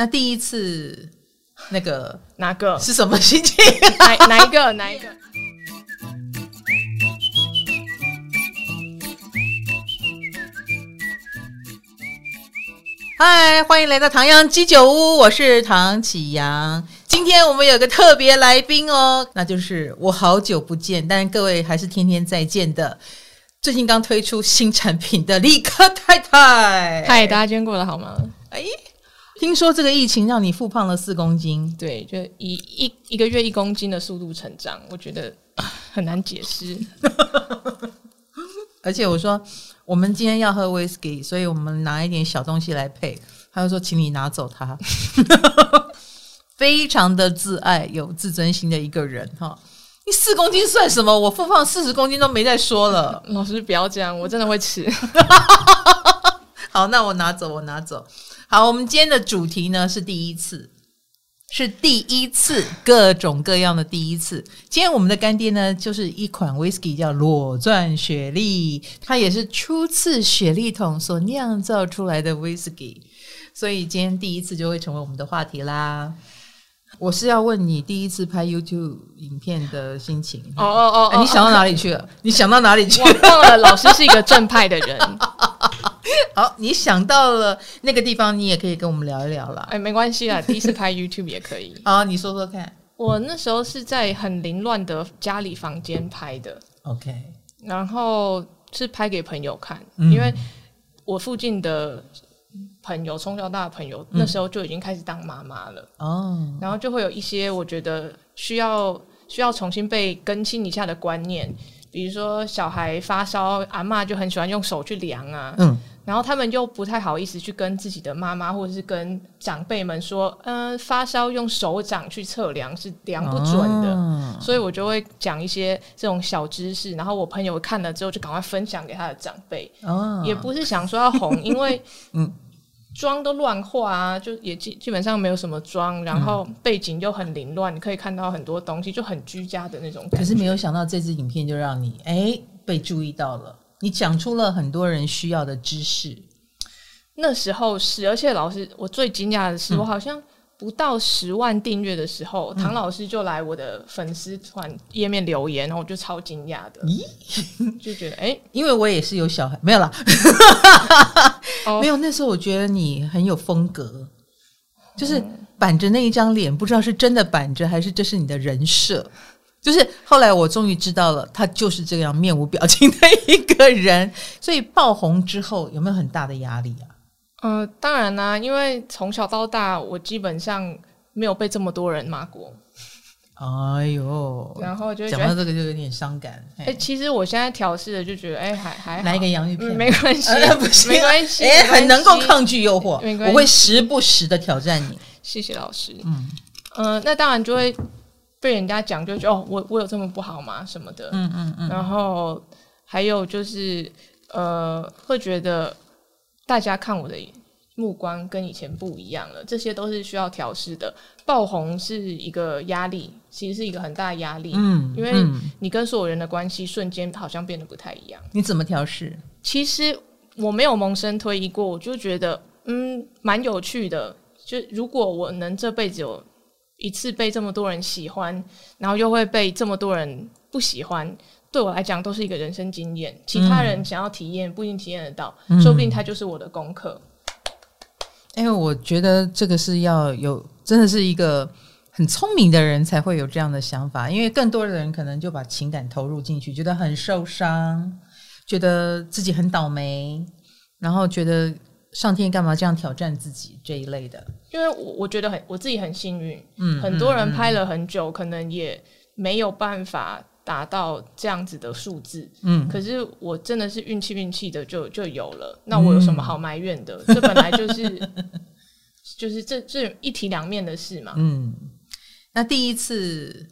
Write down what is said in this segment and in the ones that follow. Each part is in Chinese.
那第一次那个哪个是什么心情？哪哪一个？哪一个？嗨，欢迎来到唐阳鸡酒屋，我是唐启阳。今天我们有个特别来宾哦，那就是我好久不见，但各位还是天天再见的。最近刚推出新产品的李克太太，嗨，大家今天过得好吗？哎，听说这个疫情让你复胖了四公斤，对，就以一一,一个月一公斤的速度成长，我觉得 很难解释。而且我说我们今天要喝威士忌，所以我们拿一点小东西来配。他就说，请你拿走它，非常的自爱、有自尊心的一个人哈。你四公斤算什么？我复胖四十公斤都没再说了。老师不要这样，我真的会吃。好，那我拿走，我拿走。好，我们今天的主题呢是第一次，是第一次，各种各样的第一次。今天我们的干爹呢就是一款 whisky 叫裸钻雪莉，它也是初次雪莉桶所酿造出来的 whisky，所以今天第一次就会成为我们的话题啦。我是要问你第一次拍 YouTube 影片的心情。哦哦哦，你想到哪里去了？你想到哪里去了？忘了，老师是一个正派的人。好，你想到了那个地方，你也可以跟我们聊一聊啦。哎，没关系啦，第一次拍 YouTube 也可以。好，你说说看。我那时候是在很凌乱的家里房间拍的。OK，然后是拍给朋友看，嗯、因为我附近的。朋友从小到大的朋友，那时候就已经开始当妈妈了哦，嗯、然后就会有一些我觉得需要需要重新被更新一下的观念，比如说小孩发烧，阿妈就很喜欢用手去量啊，嗯，然后他们又不太好意思去跟自己的妈妈或者是跟长辈们说，嗯、呃，发烧用手掌去测量是量不准的，哦、所以我就会讲一些这种小知识，然后我朋友看了之后就赶快分享给他的长辈，哦，也不是想说要红，因为嗯。妆都乱化啊，就也基基本上没有什么妆，然后背景又很凌乱，你可以看到很多东西，就很居家的那种感觉。可是没有想到这支影片就让你诶被注意到了，你讲出了很多人需要的知识。那时候是，而且老师，我最惊讶的是，我好像。不到十万订阅的时候，唐老师就来我的粉丝团页面留言，然后我就超惊讶的，咦，就觉得哎，欸、因为我也是有小孩，没有啦，没有。那时候我觉得你很有风格，就是板着那一张脸，不知道是真的板着还是这是你的人设。就是后来我终于知道了，他就是这样面无表情的一个人。所以爆红之后有没有很大的压力啊？嗯、呃，当然啦、啊，因为从小到大，我基本上没有被这么多人骂过。哎呦，然后就讲到这个就有点伤感。哎、欸，其实我现在调试的就觉得，哎、欸，还还来一个洋芋片，没关系，呃、不行没关系，哎，很能够抗拒诱惑，没关系，我会时不时的挑战你。谢谢老师。嗯，呃，那当然就会被人家讲，就觉得哦，我我有这么不好吗？什么的。嗯嗯嗯。然后还有就是，呃，会觉得。大家看我的目光跟以前不一样了，这些都是需要调试的。爆红是一个压力，其实是一个很大的压力。嗯，因为你跟所有人的关系瞬间好像变得不太一样。你怎么调试？其实我没有萌生推移过，我就觉得嗯，蛮有趣的。就如果我能这辈子有一次被这么多人喜欢，然后又会被这么多人不喜欢。对我来讲都是一个人生经验，其他人想要体验不一定体验得到，嗯、说不定他就是我的功课。因为我觉得这个是要有，真的是一个很聪明的人才会有这样的想法，因为更多的人可能就把情感投入进去，觉得很受伤，觉得自己很倒霉，然后觉得上天干嘛这样挑战自己这一类的。因为我我觉得很我自己很幸运，嗯，很多人拍了很久，嗯、可能也没有办法。达到这样子的数字，嗯，可是我真的是运气运气的就就有了，那我有什么好埋怨的？嗯、这本来就是就是这这一体两面的事嘛，嗯。那第一次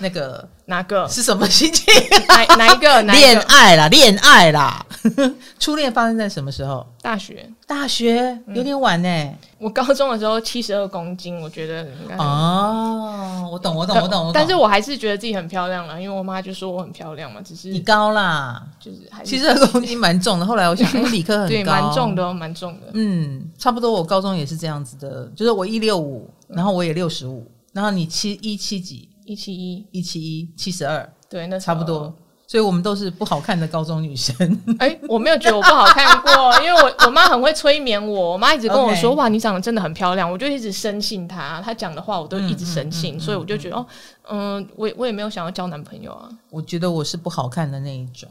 那个 哪个是什么心情？哪哪一个？恋爱啦，恋爱啦！初恋发生在什么时候？大学，大学有点晚呢、欸嗯。我高中的时候七十二公斤，我觉得应该哦，我懂，我懂，我懂，我懂。但是我还是觉得自己很漂亮了，因为我妈就说我很漂亮嘛。只是你高啦，就是七十二公斤蛮重的。后来我想，理科很高，对，蛮重的，蛮重的。嗯，差不多。我高中也是这样子的，就是我一六五，然后我也六十五，然后你七一七几？一七一，一七一，七十二，对，那差不多。所以我们都是不好看的高中女生。哎、欸，我没有觉得我不好看过，因为我我妈很会催眠我，我妈一直跟我说：“ Okay. 哇，你长得真的很漂亮。”我就一直深信她，她讲的话我都一直深信，嗯嗯嗯嗯、所以我就觉得哦，嗯，我我也没有想要交男朋友啊。我觉得我是不好看的那一种，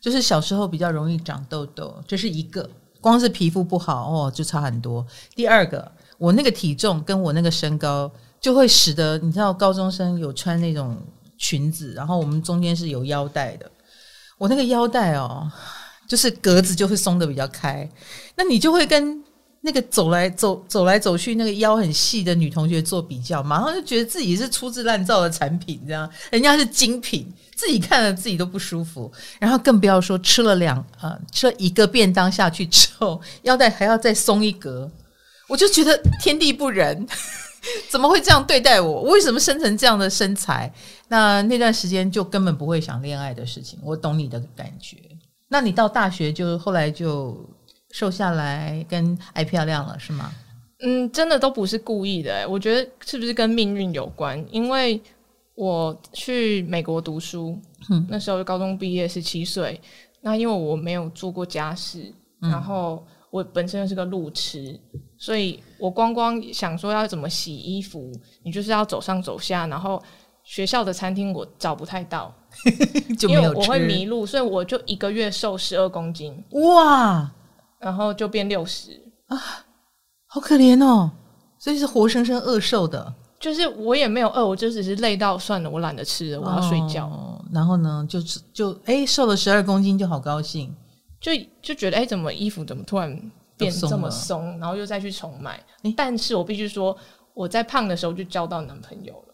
就是小时候比较容易长痘痘，这是一个。光是皮肤不好哦，就差很多。第二个，我那个体重跟我那个身高。就会使得你知道高中生有穿那种裙子，然后我们中间是有腰带的。我那个腰带哦，就是格子就会松得比较开，那你就会跟那个走来走走来走去那个腰很细的女同学做比较，马上就觉得自己是粗制滥造的产品，这样人家是精品，自己看了自己都不舒服。然后更不要说吃了两呃吃了一个便当下去之后，腰带还要再松一格，我就觉得天地不仁。怎么会这样对待我？我为什么生成这样的身材？那那段时间就根本不会想恋爱的事情。我懂你的感觉。那你到大学就后来就瘦下来，跟爱漂亮了是吗？嗯，真的都不是故意的。我觉得是不是跟命运有关？因为我去美国读书，嗯，那时候高中毕业十七岁。那因为我没有做过家事，嗯，然后。我本身又是个路痴，所以我光光想说要怎么洗衣服，你就是要走上走下，然后学校的餐厅我找不太到，就没有吃，因为我会迷路，所以我就一个月瘦十二公斤，哇，然后就变六十。啊，好可怜哦，所以是活生生饿瘦的，就是我也没有饿，我就只是累到算了，我懒得吃了，我要睡觉，哦、然后呢，就就哎瘦了十二公斤就好高兴。就就觉得哎、欸，怎么衣服怎么突然变这么松，然后又再去重买。欸、但是我必须说，我在胖的时候就交到男朋友了，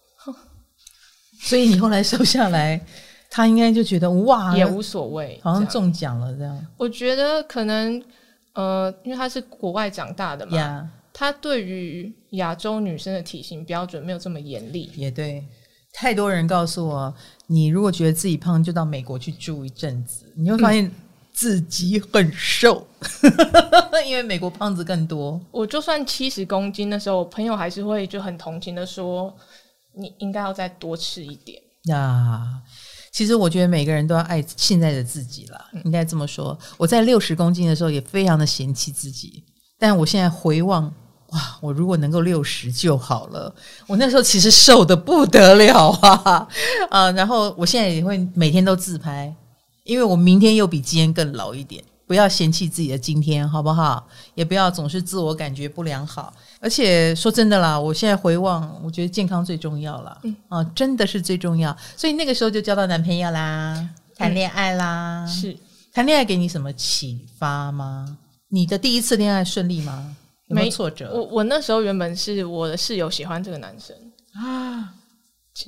所以你后来瘦下来，他应该就觉得哇，也无所谓，好像中奖了这样。我觉得可能呃，因为他是国外长大的嘛，yeah. 他对于亚洲女生的体型标准没有这么严厉。也对，太多人告诉我，你如果觉得自己胖，就到美国去住一阵子，你会发现、嗯。自己很瘦，因为美国胖子更多。我就算七十公斤的时候，我朋友还是会就很同情的说：“你应该要再多吃一点。”呀，其实我觉得每个人都要爱现在的自己啦，应该这么说。我在六十公斤的时候也非常的嫌弃自己，但我现在回望，哇，我如果能够六十就好了。我那时候其实瘦的不得了啊，啊，然后我现在也会每天都自拍。因为我明天又比今天更老一点，不要嫌弃自己的今天，好不好？也不要总是自我感觉不良好。而且说真的啦，我现在回望，我觉得健康最重要了，嗯啊，真的是最重要。所以那个时候就交到男朋友啦，谈恋爱啦。嗯、是谈恋爱给你什么启发吗？你的第一次恋爱顺利吗？有没有挫折？我我那时候原本是我的室友喜欢这个男生啊，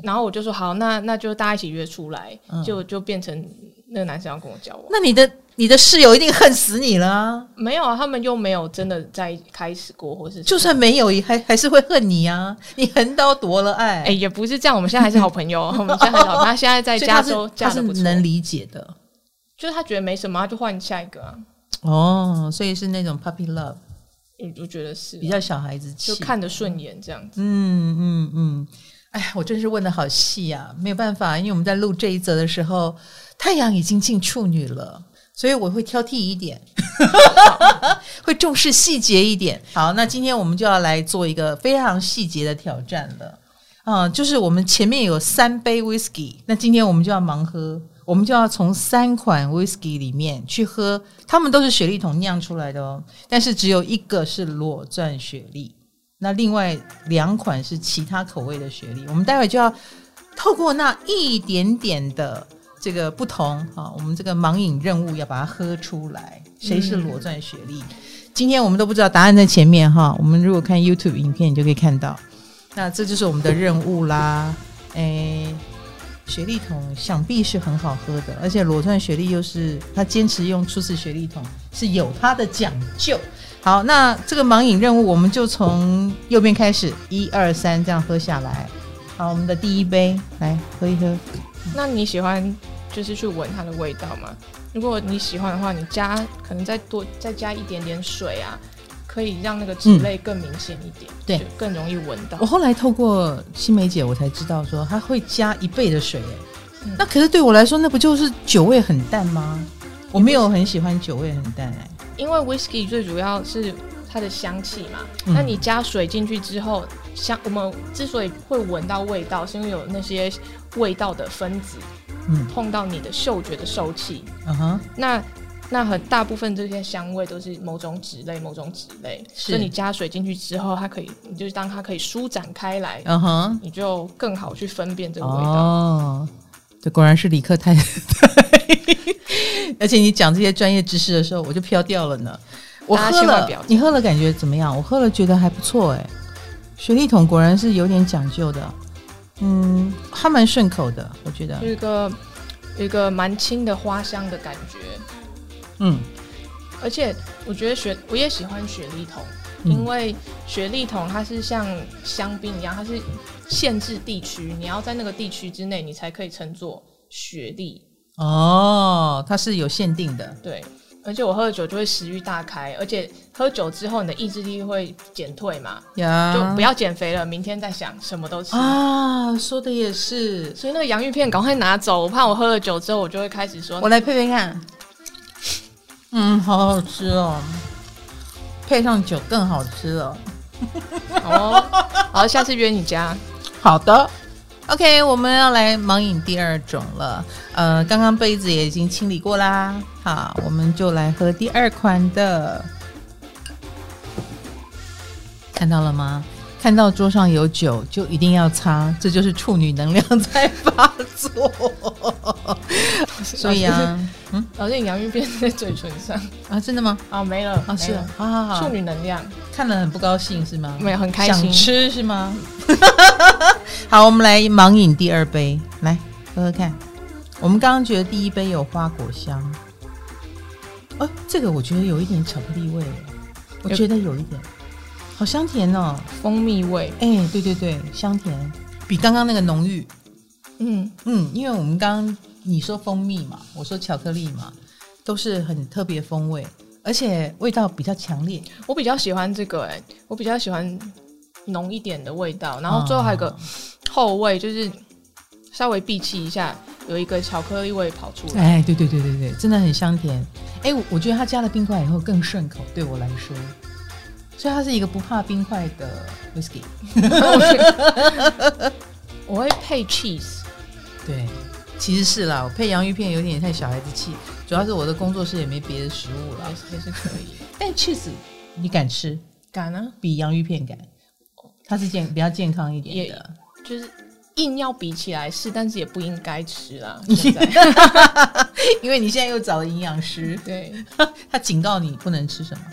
然后我就说好，那那就大家一起约出来，嗯、就就变成。那个男生要跟我交往，那你的你的室友一定恨死你了啊。没有啊，他们又没有真的在开始过，或是就算没有，也还还是会恨你啊！你横刀夺了爱，哎、欸，也不是这样。我们现在还是好朋友，我们现在很好。他现在在加州，他是能理解的，就是他觉得没什么，他就换下一个啊。哦，所以是那种 puppy love，我，我觉得是比较小孩子气，就看得顺眼这样子。嗯嗯嗯，哎，我真是问的好细啊，没有办法，因为我们在录这一则的时候。太阳已经进处女了，所以我会挑剔一点，会重视细节一点。好，那今天我们就要来做一个非常细节的挑战了。啊、呃，就是我们前面有三杯 whisky，那今天我们就要盲喝，我们就要从三款 whisky 里面去喝，他们都是雪莉桶酿出来的哦，但是只有一个是裸钻雪莉，那另外两款是其他口味的雪莉。我们待会就要透过那一点点的。这个不同啊，我们这个盲饮任务要把它喝出来。谁是裸钻雪莉？今天我们都不知道答案在前面哈。我们如果看 YouTube 影片，你就可以看到。那这就是我们的任务啦。诶，雪莉桶想必是很好喝的，而且裸钻雪莉又是他坚持用初次雪莉桶，是有它的讲究。好，那这个盲饮任务我们就从右边开始，一二三，这样喝下来。好，我们的第一杯来喝一喝。那你喜欢就是去闻它的味道嘛？如果你喜欢的话，你加可能再多再加一点点水啊。可以让那个脂类更明显一点，嗯、对，更容易闻到。我后来透过新梅姐，我才知道说它会加一倍的水，嗯、那可是对我来说，那不就是酒味很淡吗？我没有很喜欢酒味很淡哎，因为 whisky 最主要是它的香气嘛。嗯、那你加水进去之后，香我们之所以会闻到味道，是因为有那些味道的分子，嗯，碰到你的嗅觉的受气，嗯哼，那。那很大部分这些香味都是某种脂类，某种脂类，是。所以你加水进去之后，它可以，你就当它可以舒展开来，嗯哼，你就更好去分辨这个味道。哦，这果然是理科太。太，而且你讲这些专业知识的时候，我就飘掉了呢。我喝了，你喝了感觉怎么样？我喝了觉得还不错哎，雪莉桶果然是有点讲究的，嗯，还蛮顺口的，我觉得。有一个有一个蛮轻的花香的感觉。嗯，而且我觉得雪我也喜欢雪莉桶，嗯、因为雪莉桶它是像香槟一样，它是限制地区，你要在那个地区之内，你才可以称作雪莉。哦，它是有限定的。对，而且我喝了酒就会食欲大开，而且喝酒之后你的意志力会减退嘛，呀就不要减肥了，明天再想什么都吃啊。说的也是，所以那个洋芋片赶快拿走，我怕我喝了酒之后我就会开始说，我来配配看。嗯，好好吃哦，配上酒更好吃了。哦，好，下次约你家。好的，OK，我们要来盲饮第二种了。呃，刚刚杯子也已经清理过啦，好，我们就来喝第二款的。看到了吗？看到桌上有酒就一定要擦，这就是处女能量在发作。所以啊，嗯，老师，你洋芋片在嘴唇上啊？真的吗？啊，没了啊，是好好好，处女能量，看了很不高兴是吗？没有，很开心，想吃是吗？好，我们来盲饮第二杯，来喝喝看。我们刚刚觉得第一杯有花果香，哦，这个我觉得有一点巧克力味，我觉得有一点。好香甜哦，蜂蜜味，哎、欸，对对对，香甜，比刚刚那个浓郁。嗯嗯，因为我们刚刚你说蜂蜜嘛，我说巧克力嘛，都是很特别风味，而且味道比较强烈。我比较喜欢这个、欸，哎，我比较喜欢浓一点的味道，然后最后还有个后味，就是稍微闭气一下，有一个巧克力味跑出来。哎，对对对对对，真的很香甜。哎，我我觉得它加了冰块以后更顺口，对我来说。所以它是一个不怕冰块的 whisky。我会配 cheese，对，其实是啦，我配洋芋片有点太小孩子气，主要是我的工作室也没别的食物了，还是可以。但 cheese 你敢吃？敢啊，比洋芋片敢。它是健比较健康一点的，就是硬要比起来是，但是也不应该吃啦。因为你现在又找了营养师，对，他警告你不能吃什么？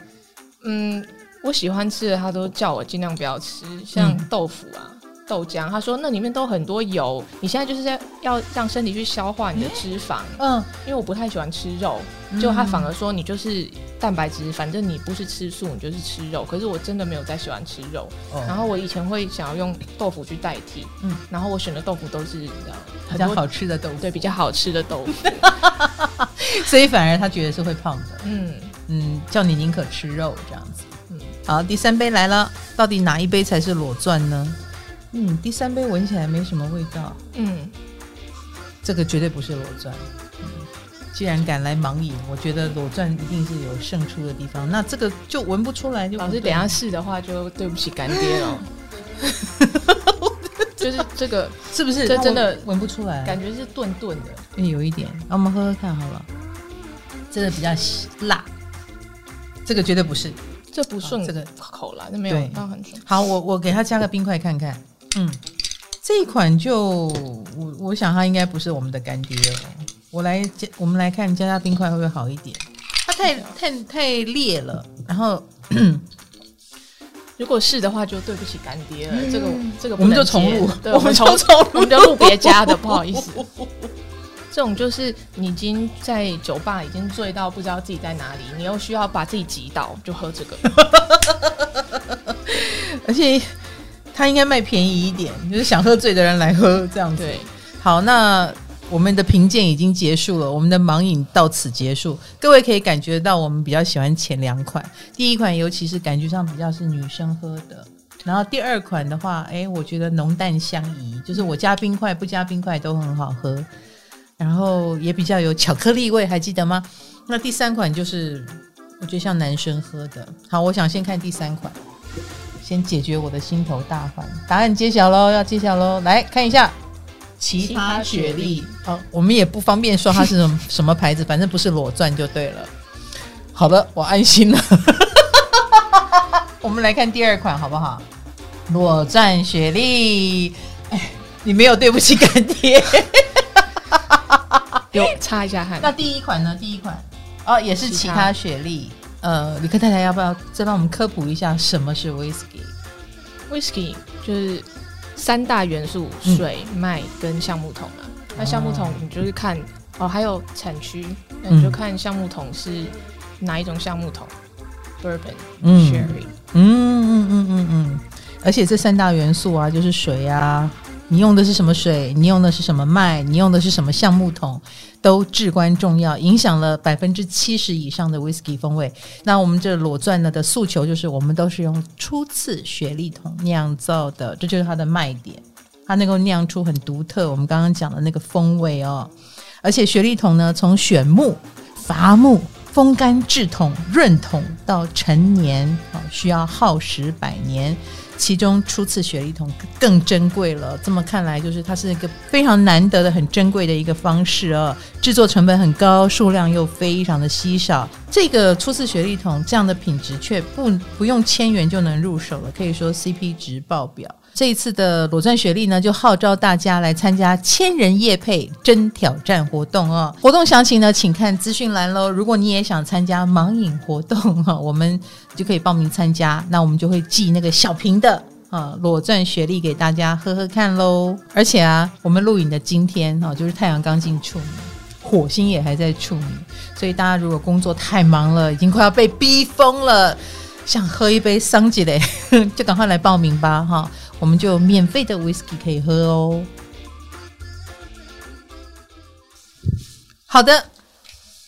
嗯。我喜欢吃的，他都叫我尽量不要吃，像豆腐啊、嗯、豆浆。他说那里面都很多油，你现在就是在要让身体去消化你的脂肪。嗯，因为我不太喜欢吃肉，就他反而说你就是蛋白质，反正你不是吃素，你就是吃肉。可是我真的没有再喜欢吃肉。哦、然后我以前会想要用豆腐去代替，嗯，然后我选的豆腐都是你知道比较好吃的豆腐，对，比较好吃的豆腐，所以反而他觉得是会胖的。嗯嗯，叫你宁可吃肉这样子。好，第三杯来了，到底哪一杯才是裸钻呢？嗯，第三杯闻起来没什么味道。嗯，这个绝对不是裸钻。嗯，既然敢来盲饮，我觉得裸钻一定是有胜出的地方。那这个就闻不出来就，就老师等下试的话，就对不起干爹了。就是这个是不是？这真的闻不出来，感觉是炖炖的，嗯，有一点。那我们喝喝看好了，真的比较辣。这个绝对不是。这不顺这个口了，这没有到很顺。好，我我给他加个冰块看看。嗯，这一款就我我想它应该不是我们的干爹了。我来加，我们来看加加冰块会不会好一点？它太太太烈了，然后 如果是的话，就对不起干爹了。嗯、这个这个我们就重录，对，我们重录，我们就录别家的，不好意思。这种就是你已经在酒吧已经醉到不知道自己在哪里，你又需要把自己挤倒，就喝这个。而且他应该卖便宜一点，就是想喝醉的人来喝这样子。对，好，那我们的评鉴已经结束了，我们的盲饮到此结束。各位可以感觉到，我们比较喜欢前两款，第一款尤其是感觉上比较是女生喝的，然后第二款的话，哎，我觉得浓淡相宜，就是我加冰块不加冰块都很好喝。然后也比较有巧克力味，还记得吗？那第三款就是我觉得像男生喝的。好，我想先看第三款，先解决我的心头大患。答案揭晓喽，要揭晓喽！来看一下，奇葩雪莉。好，我们也不方便说它是什么 什么牌子，反正不是裸钻就对了。好的，我安心了。我们来看第二款好不好？裸钻雪莉。哎，你没有对不起干爹。有擦一下汗。那第一款呢？第一款哦，也是其他雪莉。呃，李克太太要不要再帮我们科普一下什么是 whisky？whisky 就是三大元素：水、麦跟橡木桶啊。那橡木桶你就是看哦，还有产区，那你就看橡木桶是哪一种橡木桶？Bourbon、Sherry。嗯嗯嗯嗯嗯。而且这三大元素啊，就是水啊。你用的是什么水？你用的是什么麦？你用的是什么橡木桶？都至关重要，影响了百分之七十以上的 whisky 风味。那我们这裸钻呢的诉求就是，我们都是用初次雪莉桶酿造的，这就是它的卖点，它能够酿出很独特我们刚刚讲的那个风味哦。而且雪莉桶呢，从选木、伐木、风干、制桶、润桶到陈年，啊，需要耗时百年。其中初次雪莉桶更珍贵了，这么看来，就是它是一个非常难得的、很珍贵的一个方式哦。制作成本很高，数量又非常的稀少。这个初次雪莉桶这样的品质，却不不用千元就能入手了，可以说 CP 值爆表。这一次的裸钻雪莉呢，就号召大家来参加千人夜配真挑战活动哦。活动详情呢，请看资讯栏喽。如果你也想参加盲饮活动哈，我们就可以报名参加。那我们就会寄那个小瓶的啊裸钻雪莉给大家喝喝看喽。而且啊，我们录影的今天哈，就是太阳刚进处女，火星也还在处女，所以大家如果工作太忙了，已经快要被逼疯了，想喝一杯桑吉雷，就赶快来报名吧哈。我们就有免费的 whisky 可以喝哦。好的，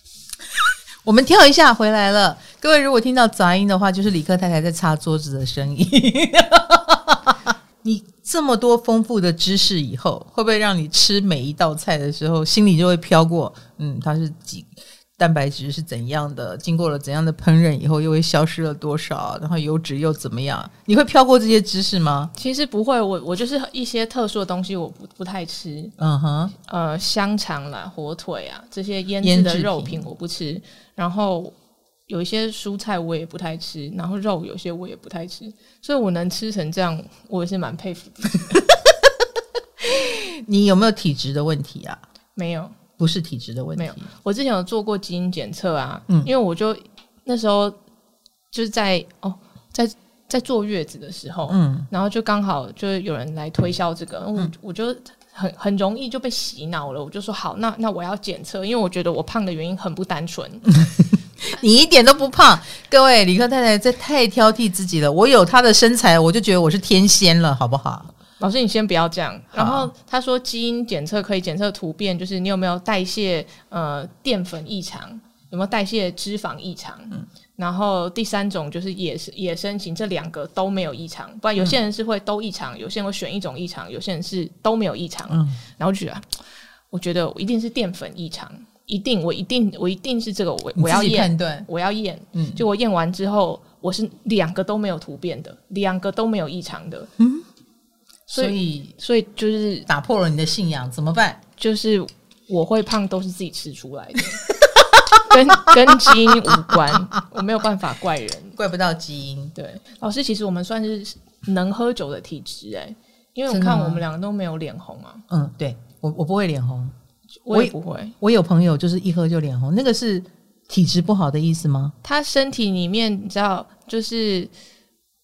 我们跳一下回来了。各位如果听到杂音的话，就是李克太太在擦桌子的声音。你这么多丰富的知识以后，会不会让你吃每一道菜的时候，心里就会飘过？嗯，它是几？蛋白质是怎样的？经过了怎样的烹饪以后，又会消失了多少？然后油脂又怎么样？你会飘过这些知识吗？其实不会，我我就是一些特殊的东西，我不不太吃。嗯哼，呃，香肠啦、火腿啊这些腌制的肉品我不吃。然后有一些蔬菜我也不太吃，然后肉有些我也不太吃，所以我能吃成这样，我也是蛮佩服的。你有没有体质的问题啊？没有。不是体质的问题。没有，我之前有做过基因检测啊，嗯，因为我就那时候就是在哦，在在坐月子的时候，嗯，然后就刚好就是有人来推销这个，嗯，我我就很很容易就被洗脑了，我就说好，那那我要检测，因为我觉得我胖的原因很不单纯，你一点都不胖，各位理科太太这太挑剔自己了，我有她的身材，我就觉得我是天仙了，好不好？老师，你先不要这样。然后他说，基因检测可以检测突变，就是你有没有代谢呃淀粉异常，有没有代谢脂肪异常。嗯。然后第三种就是野野生型，这两个都没有异常。不然有些人是会都异常，有些人会选一种异常，有些人是都没有异常。嗯。然后就觉得，我觉得我一定是淀粉异常，一定我一定我一定是这个，我我要验，我要验。嗯。就我验完之后，我是两个都没有突变的，两个都没有异常的。嗯。所以，所以就是打破了你的信仰，怎么办？就是我会胖，都是自己吃出来的，跟跟基因无关，我没有办法怪人，怪不到基因。对，老师，其实我们算是能喝酒的体质，哎，因为我看我们两个都没有脸红啊。嗯，对我我不会脸红，我也不会我。我有朋友就是一喝就脸红，那个是体质不好的意思吗？他身体里面你知道，就是。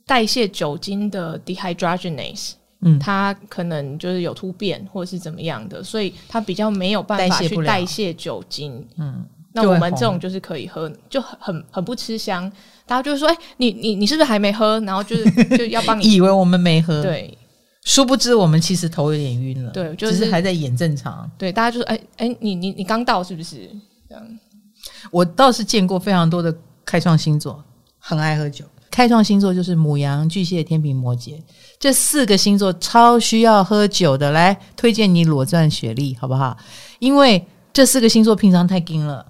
代谢酒精的 dehydrogenase，嗯，它可能就是有突变或者是怎么样的，所以它比较没有办法去代谢酒精。嗯，那我们这种就是可以喝，就很很很不吃香。大家就说：“哎、欸，你你你是不是还没喝？”然后就是 就要帮你，以为我们没喝，对，殊不知我们其实头有点晕了，对，就是、只是还在演正常。对，大家就是：“哎、欸、哎、欸，你你你刚到是不是？”这样，我倒是见过非常多的开创星座，很爱喝酒。开创星座就是母羊、巨蟹、天平、摩羯这四个星座，超需要喝酒的。来推荐你裸钻雪莉，好不好？因为这四个星座平常太硬了，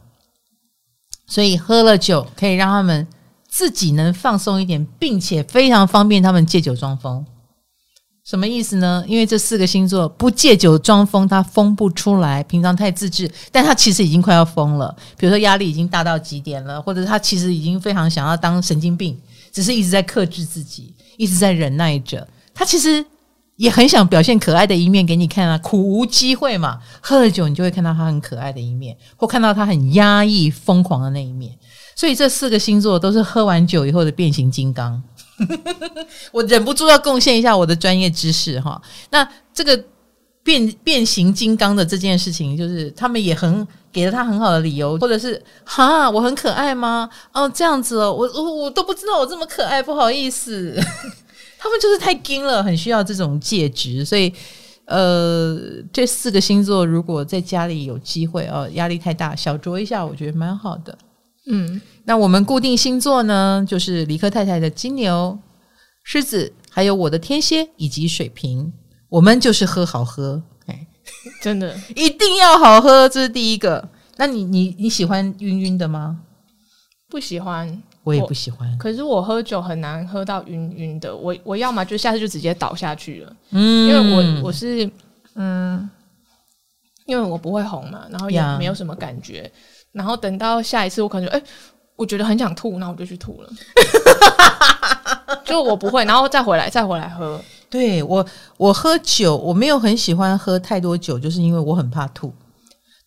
所以喝了酒可以让他们自己能放松一点，并且非常方便他们借酒装疯。什么意思呢？因为这四个星座不借酒装疯，他疯不出来。平常太自制，但他其实已经快要疯了。比如说压力已经大到极点了，或者他其实已经非常想要当神经病。只是一直在克制自己，一直在忍耐着。他其实也很想表现可爱的一面给你看啊，苦无机会嘛。喝了酒，你就会看到他很可爱的一面，或看到他很压抑、疯狂的那一面。所以这四个星座都是喝完酒以后的变形金刚。我忍不住要贡献一下我的专业知识哈。那这个变变形金刚的这件事情，就是他们也很。给了他很好的理由，或者是哈，我很可爱吗？哦，这样子哦，我我我都不知道我这么可爱，不好意思。他们就是太精了，很需要这种介质，所以呃，这四个星座如果在家里有机会哦，压力太大，小酌一下，我觉得蛮好的。嗯，那我们固定星座呢，就是理科太太的金牛、狮子，还有我的天蝎以及水瓶，我们就是喝好喝。真的 一定要好喝，这是第一个。那你你你喜欢晕晕的吗？不喜欢，我也不喜欢。可是我喝酒很难喝到晕晕的，我我要么就下次就直接倒下去了。嗯，因为我我是嗯，因为我不会红嘛，然后也没有什么感觉，然后等到下一次我可能哎、欸，我觉得很想吐，那我就去吐了。就我不会，然后再回来再回来喝。对我，我喝酒我没有很喜欢喝太多酒，就是因为我很怕吐，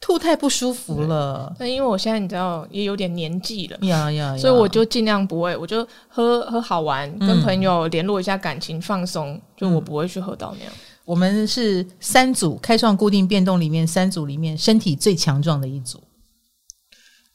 吐太不舒服了。但因为我现在你知道也有点年纪了，呀呀呀，所以我就尽量不会，我就喝喝好玩，跟朋友联络一下感情，放松，嗯，就我不会去喝到那样。我们是三组开创固定变动里面三组里面身体最强壮的一组。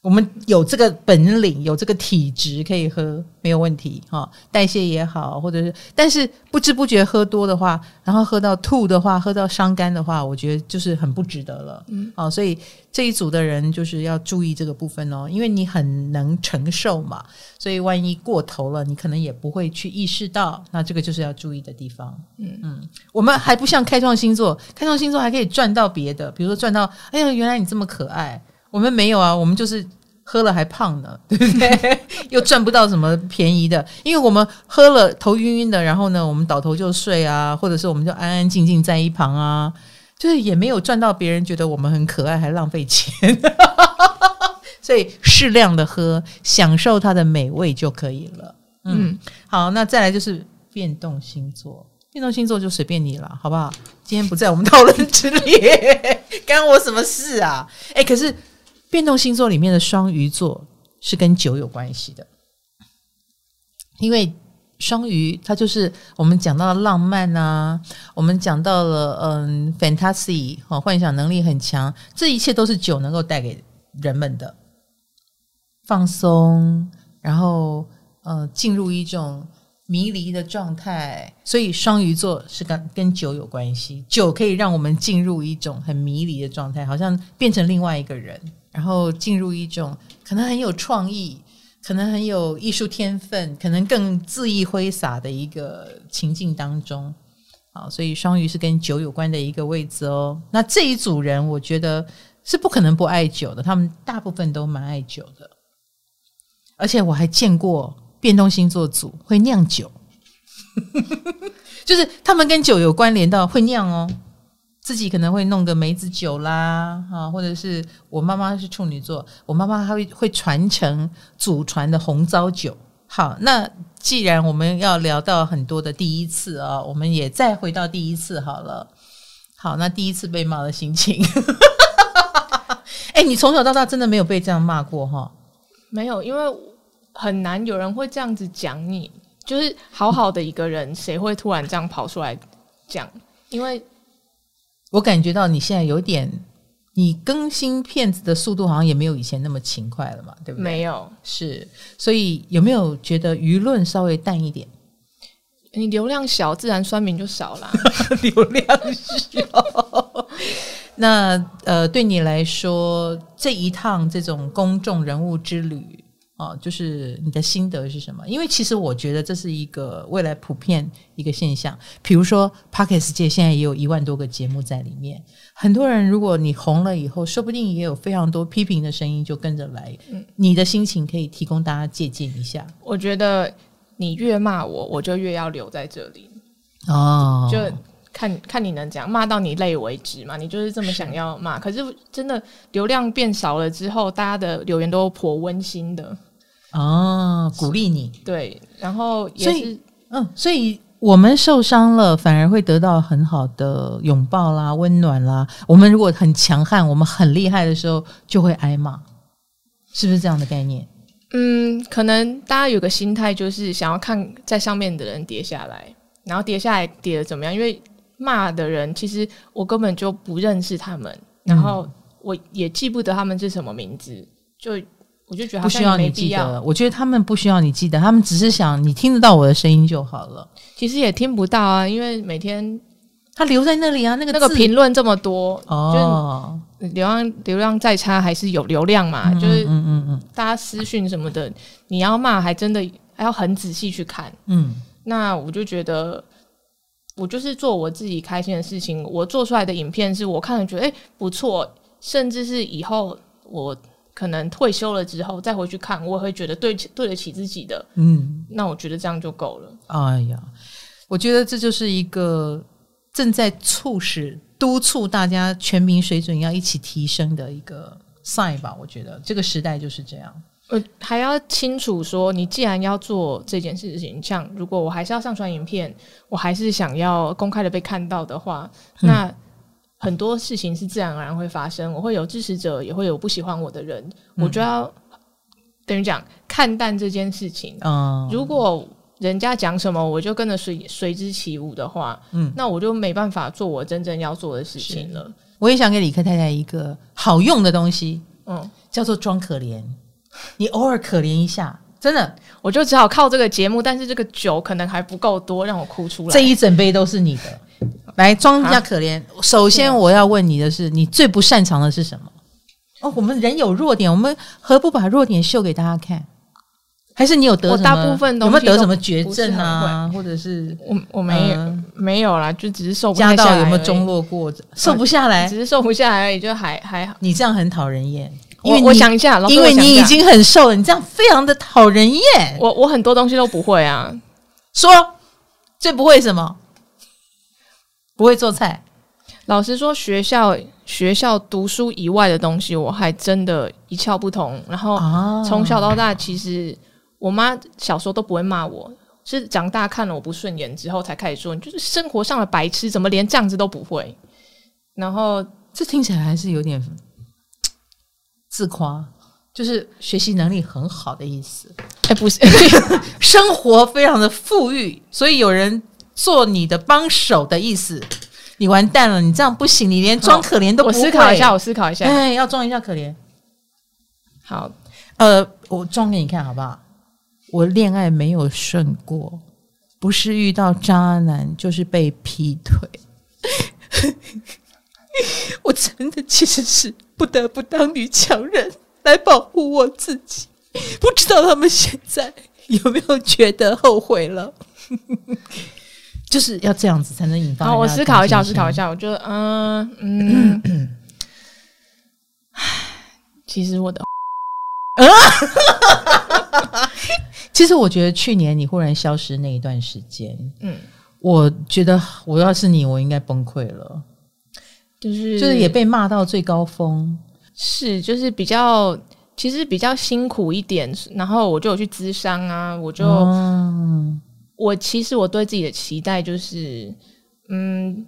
我们有这个本领，有这个体质可以喝，没有问题哈。代谢也好，或者是，但是不知不觉喝多的话，然后喝到吐的话，喝到伤肝的话，我觉得就是很不值得了。嗯，好，所以这一组的人就是要注意这个部分哦，因为你很能承受嘛，所以万一过头了，你可能也不会去意识到，那这个就是要注意的地方。嗯嗯，我们还不像开创星座，开创星座还可以赚到别的，比如说赚到，哎呀，原来你这么可爱。我们没有啊，我们就是喝了还胖呢，对不对？又赚不到什么便宜的，因为我们喝了头晕晕的，然后呢，我们倒头就睡啊，或者是我们就安安静静在一旁啊，就是也没有赚到别人觉得我们很可爱，还浪费钱，所以适量的喝，享受它的美味就可以了。嗯，好，那再来就是变动星座，变动星座就随便你了，好不好？今天不在我们讨论之列，干我什么事啊？哎，可是。变动星座里面的双鱼座是跟酒有关系的，因为双鱼它就是我们讲到了浪漫啊，我们讲到了嗯，fantasy 哦幻想能力很强，这一切都是酒能够带给人们的。放松，然后呃，进入一种迷离的状态，所以双鱼座是跟跟酒有关系，酒可以让我们进入一种很迷离的状态，好像变成另外一个人。然后进入一种可能很有创意、可能很有艺术天分、可能更恣意挥洒的一个情境当中，好，所以双鱼是跟酒有关的一个位置哦。那这一组人，我觉得是不可能不爱酒的，他们大部分都蛮爱酒的，而且我还见过变动星座组会酿酒，就是他们跟酒有关联到会酿哦。自己可能会弄个梅子酒啦，啊，或者是我妈妈是处女座，我妈妈还会会传承祖传的红糟酒。好，那既然我们要聊到很多的第一次啊，我们也再回到第一次好了。好，那第一次被骂的心情，哎，你从小到大真的没有被这样骂过哈？没有，因为很难有人会这样子讲你。就是好好的一个人，谁会突然这样跑出来讲？因为我感觉到你现在有点，你更新片子的速度好像也没有以前那么勤快了嘛，对不对？没有，是，所以有没有觉得舆论稍微淡一点？你流量小，自然酸民就少了。流量小，那呃，对你来说，这一趟这种公众人物之旅啊、哦，就是你的心得是什么？因为其实我觉得这是一个未来普遍一个现象。比如说，Podcast 界现在也有一万多个节目在里面，很多人如果你红了以后，说不定也有非常多批评的声音就跟着来。嗯，你的心情可以提供大家借鉴一下。我觉得。你越骂我，我就越要留在这里。哦，就看看你能讲骂到你累为止嘛。你就是这么想要骂，可是真的流量变少了之后，大家的留言都颇温馨的。哦，鼓励你。对，然后也是，嗯，所以我们受伤了，反而会得到很好的拥抱啦、温暖啦。我们如果很强悍、我们很厉害的时候，就会挨骂，是不是这样的概念？嗯，可能大家有个心态，就是想要看在上面的人跌下来，然后跌下来跌的怎么样？因为骂的人其实我根本就不认识他们，然后我也记不得他们是什么名字，就我就觉得。不需要你记得。我觉得他们不需要你记得，他们只是想你听得到我的声音就好了。其实也听不到啊，因为每天他留在那里啊，那个那个评论这么多哦。流量流量再差还是有流量嘛，嗯、就是嗯嗯嗯，大家私讯什么的，你要骂还真的还要很仔细去看。嗯，那我就觉得，我就是做我自己开心的事情，我做出来的影片是我看了觉得哎、欸、不错，甚至是以后我可能退休了之后再回去看，我也会觉得对对得起自己的。嗯，那我觉得这样就够了。哎呀，我觉得这就是一个正在促使。督促大家全民水准要一起提升的一个 sign 吧，我觉得这个时代就是这样。呃，还要清楚说，你既然要做这件事情，像如果我还是要上传影片，我还是想要公开的被看到的话，嗯、那很多事情是自然而然会发生。我会有支持者，也会有不喜欢我的人，嗯、我就要等于讲看淡这件事情。嗯，如果。人家讲什么，我就跟着随随之起舞的话，嗯，那我就没办法做我真正要做的事情了。我也想给李克太太一个好用的东西，嗯，叫做装可怜。你偶尔可怜一下，真的，我就只好靠这个节目。但是这个酒可能还不够多，让我哭出来。这一整杯都是你的，来装一下可怜。啊、首先我要问你的是，你最不擅长的是什么？哦，我们人有弱点，我们何不把弱点秀给大家看？还是你有得什么？大部分有没有得什么绝症啊？或者是我我没有、呃、没有啦，就只是瘦不下来。家道有没有中落过？瘦不下来，只是瘦不下来而已，就还还好。你这样很讨人厌，因为我，我想一下，因为你已经很瘦了，你这样非常的讨人厌。我我很多东西都不会啊，说最不会什么？不会做菜。老实说，学校学校读书以外的东西，我还真的一窍不通。然后从小到大，其实。我妈小时候都不会骂我，是长大看了我不顺眼之后才开始说，你就是生活上的白痴，怎么连这样子都不会？然后这听起来还是有点 自夸，就是学习能力很好的意思。哎，不是，生活非常的富裕，所以有人做你的帮手的意思。你完蛋了，你这样不行，你连装可怜都不会。我思考一下，我思考一下，哎，要装一下可怜。好，呃，我装给你看好不好？我恋爱没有顺过，不是遇到渣男，就是被劈腿。我真的其实是不得不当女强人来保护我自己。不知道他们现在有没有觉得后悔了？就是要这样子才能引发。我思考一下，我思考一下。我觉得，嗯嗯，唉，其实我的。其实我觉得去年你忽然消失那一段时间，嗯，我觉得我要是你，我应该崩溃了，就是就是也被骂到最高峰，是就是比较其实比较辛苦一点，然后我就有去咨商啊，我就、哦、我其实我对自己的期待就是，嗯，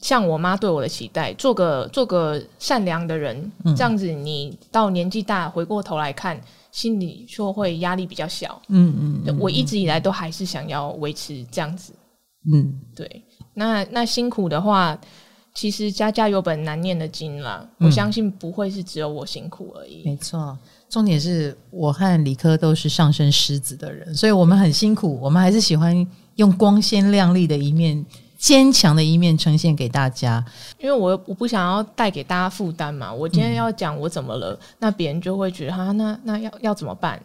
像我妈对我的期待，做个做个善良的人，嗯、这样子你到年纪大回过头来看。心里就会压力比较小。嗯嗯，嗯，我一直以来都还是想要维持这样子。嗯，对。那那辛苦的话，其实家家有本难念的经啦。嗯、我相信不会是只有我辛苦而已。没错，重点是我和理科都是上升狮子的人，所以我们很辛苦，我们还是喜欢用光鲜亮丽的一面。坚强的一面呈现给大家，因为我我不想要带给大家负担嘛。我今天要讲我怎么了，嗯、那别人就会觉得哈，那那要要怎么办？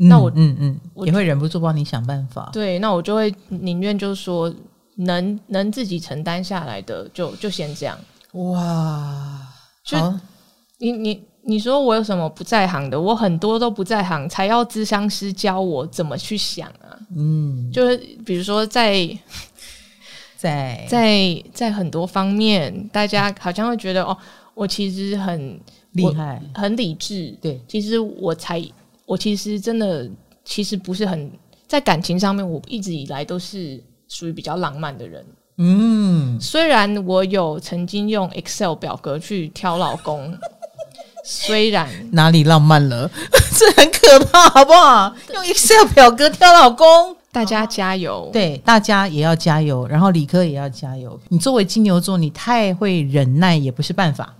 嗯、那我嗯嗯，我也会忍不住帮你想办法。对，那我就会宁愿就是说，能能自己承担下来的，就就先这样。哇，就你你你说我有什么不在行的？我很多都不在行，才要咨商师教我怎么去想啊。嗯，就是比如说在。在在在很多方面，大家好像会觉得哦，我其实很厉害，很理智。对，其实我才，我其实真的其实不是很在感情上面，我一直以来都是属于比较浪漫的人。嗯，虽然我有曾经用 Excel 表格去挑老公，虽然哪里浪漫了，这很可怕，好不好？用 Excel 表格挑老公。大家加油！对，大家也要加油，然后理科也要加油。你作为金牛座，你太会忍耐也不是办法。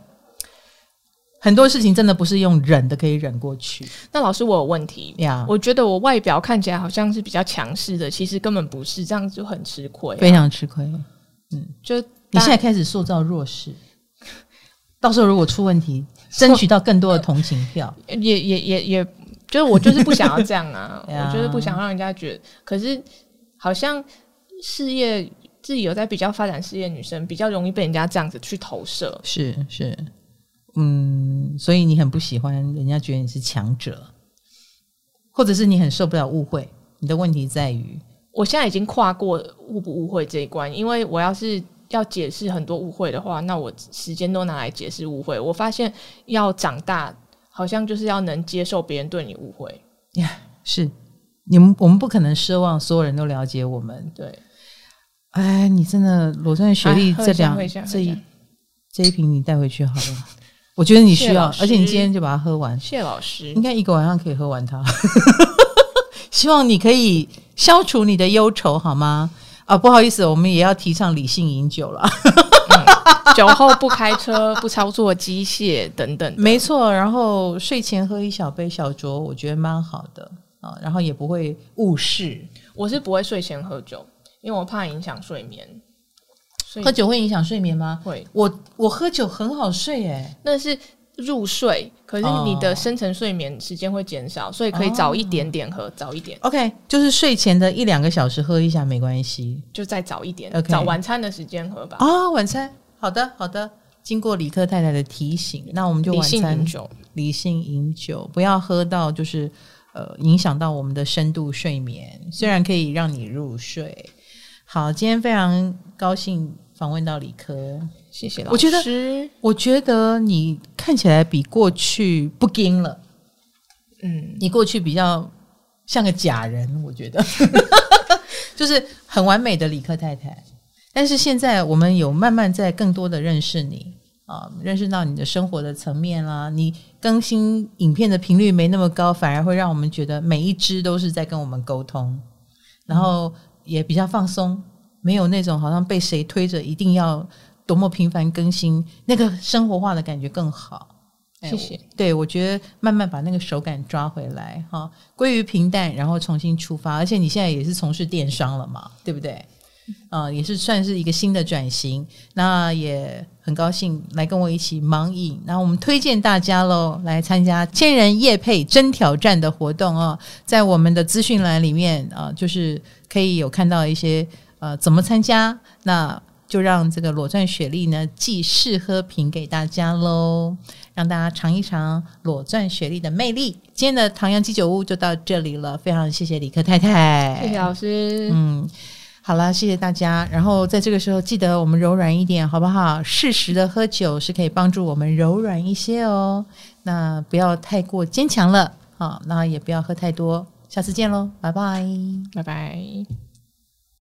很多事情真的不是用忍的可以忍过去。那老师，我有问题呀。我觉得我外表看起来好像是比较强势的，其实根本不是，这样子就很吃亏啊，非常吃亏。嗯，就你现在开始塑造弱势，到时候如果出问题，争取到更多的同情票，也也也也。就是我就是不想要这样 啊，我就是不想让人家觉得。可是好像事业自己有在比较发展事业，女生比较容易被人家这样子去投射。是是，嗯，所以你很不喜欢人家觉得你是强者，或者是你很受不了误会。你的问题在于，我现在已经跨过误不误会这一关，因为我要是要解释很多误会的话，那我时间都拿来解释误会。我发现要长大。好像就是要能接受别人对你误会呀，yeah, 是你们我们不可能奢望所有人都了解我们。对，哎，你真的裸钻学历这两这一这一瓶你带回去好了，我觉得你需要，而且你今天就把它喝完。谢老师，应该一个晚上可以喝完它。希望你可以消除你的忧愁，好吗？啊，不好意思，我们也要提倡理性饮酒了。酒后不开车，不操作机械等等，没错。然后睡前喝一小杯小酌，我觉得蛮好的啊。然后也不会误事。我是不会睡前喝酒，因为我怕影响睡眠。喝酒会影响睡眠吗？会。我我喝酒很好睡诶、欸，那是入睡，可是你的深层睡眠时间会减少，所以可以早一点点喝，早一点。OK，就是睡前的一两个小时喝一下没关系，就再早一点.早晚餐的时间喝吧。啊、哦，晚餐。好的，好的。经过李科太太的提醒，那我们就晚餐理性饮酒，理性饮酒，不要喝到就是呃影响到我们的深度睡眠。虽然可以让你入睡。好，今天非常高兴访问到李科，谢谢老师。我觉得，我觉得你看起来比过去不惊了。嗯，你过去比较像个假人，我觉得 就是很完美的理科太太。但是现在我们有慢慢在更多的认识你啊，认识到你的生活的层面啦。你更新影片的频率没那么高，反而会让我们觉得每一支都是在跟我们沟通，然后也比较放松，没有那种好像被谁推着一定要多么频繁更新，那个生活化的感觉更好。谢谢。对，我觉得慢慢把那个手感抓回来哈，归于平淡，然后重新出发。而且你现在也是从事电商了嘛，对不对？啊、呃，也是算是一个新的转型，那也很高兴来跟我一起盲饮。那我们推荐大家喽，来参加千人夜配真挑战的活动哦，在我们的资讯栏里面啊、呃，就是可以有看到一些呃怎么参加，那就让这个裸钻雪莉呢寄试喝品给大家喽，让大家尝一尝裸钻雪莉的魅力。今天的唐阳鸡酒屋就到这里了，非常谢谢李克太太，谢谢老师，嗯。好了，谢谢大家。然后在这个时候，记得我们柔软一点，好不好？适时的喝酒是可以帮助我们柔软一些哦。那不要太过坚强了，好，那也不要喝太多。下次见喽，拜拜，拜拜。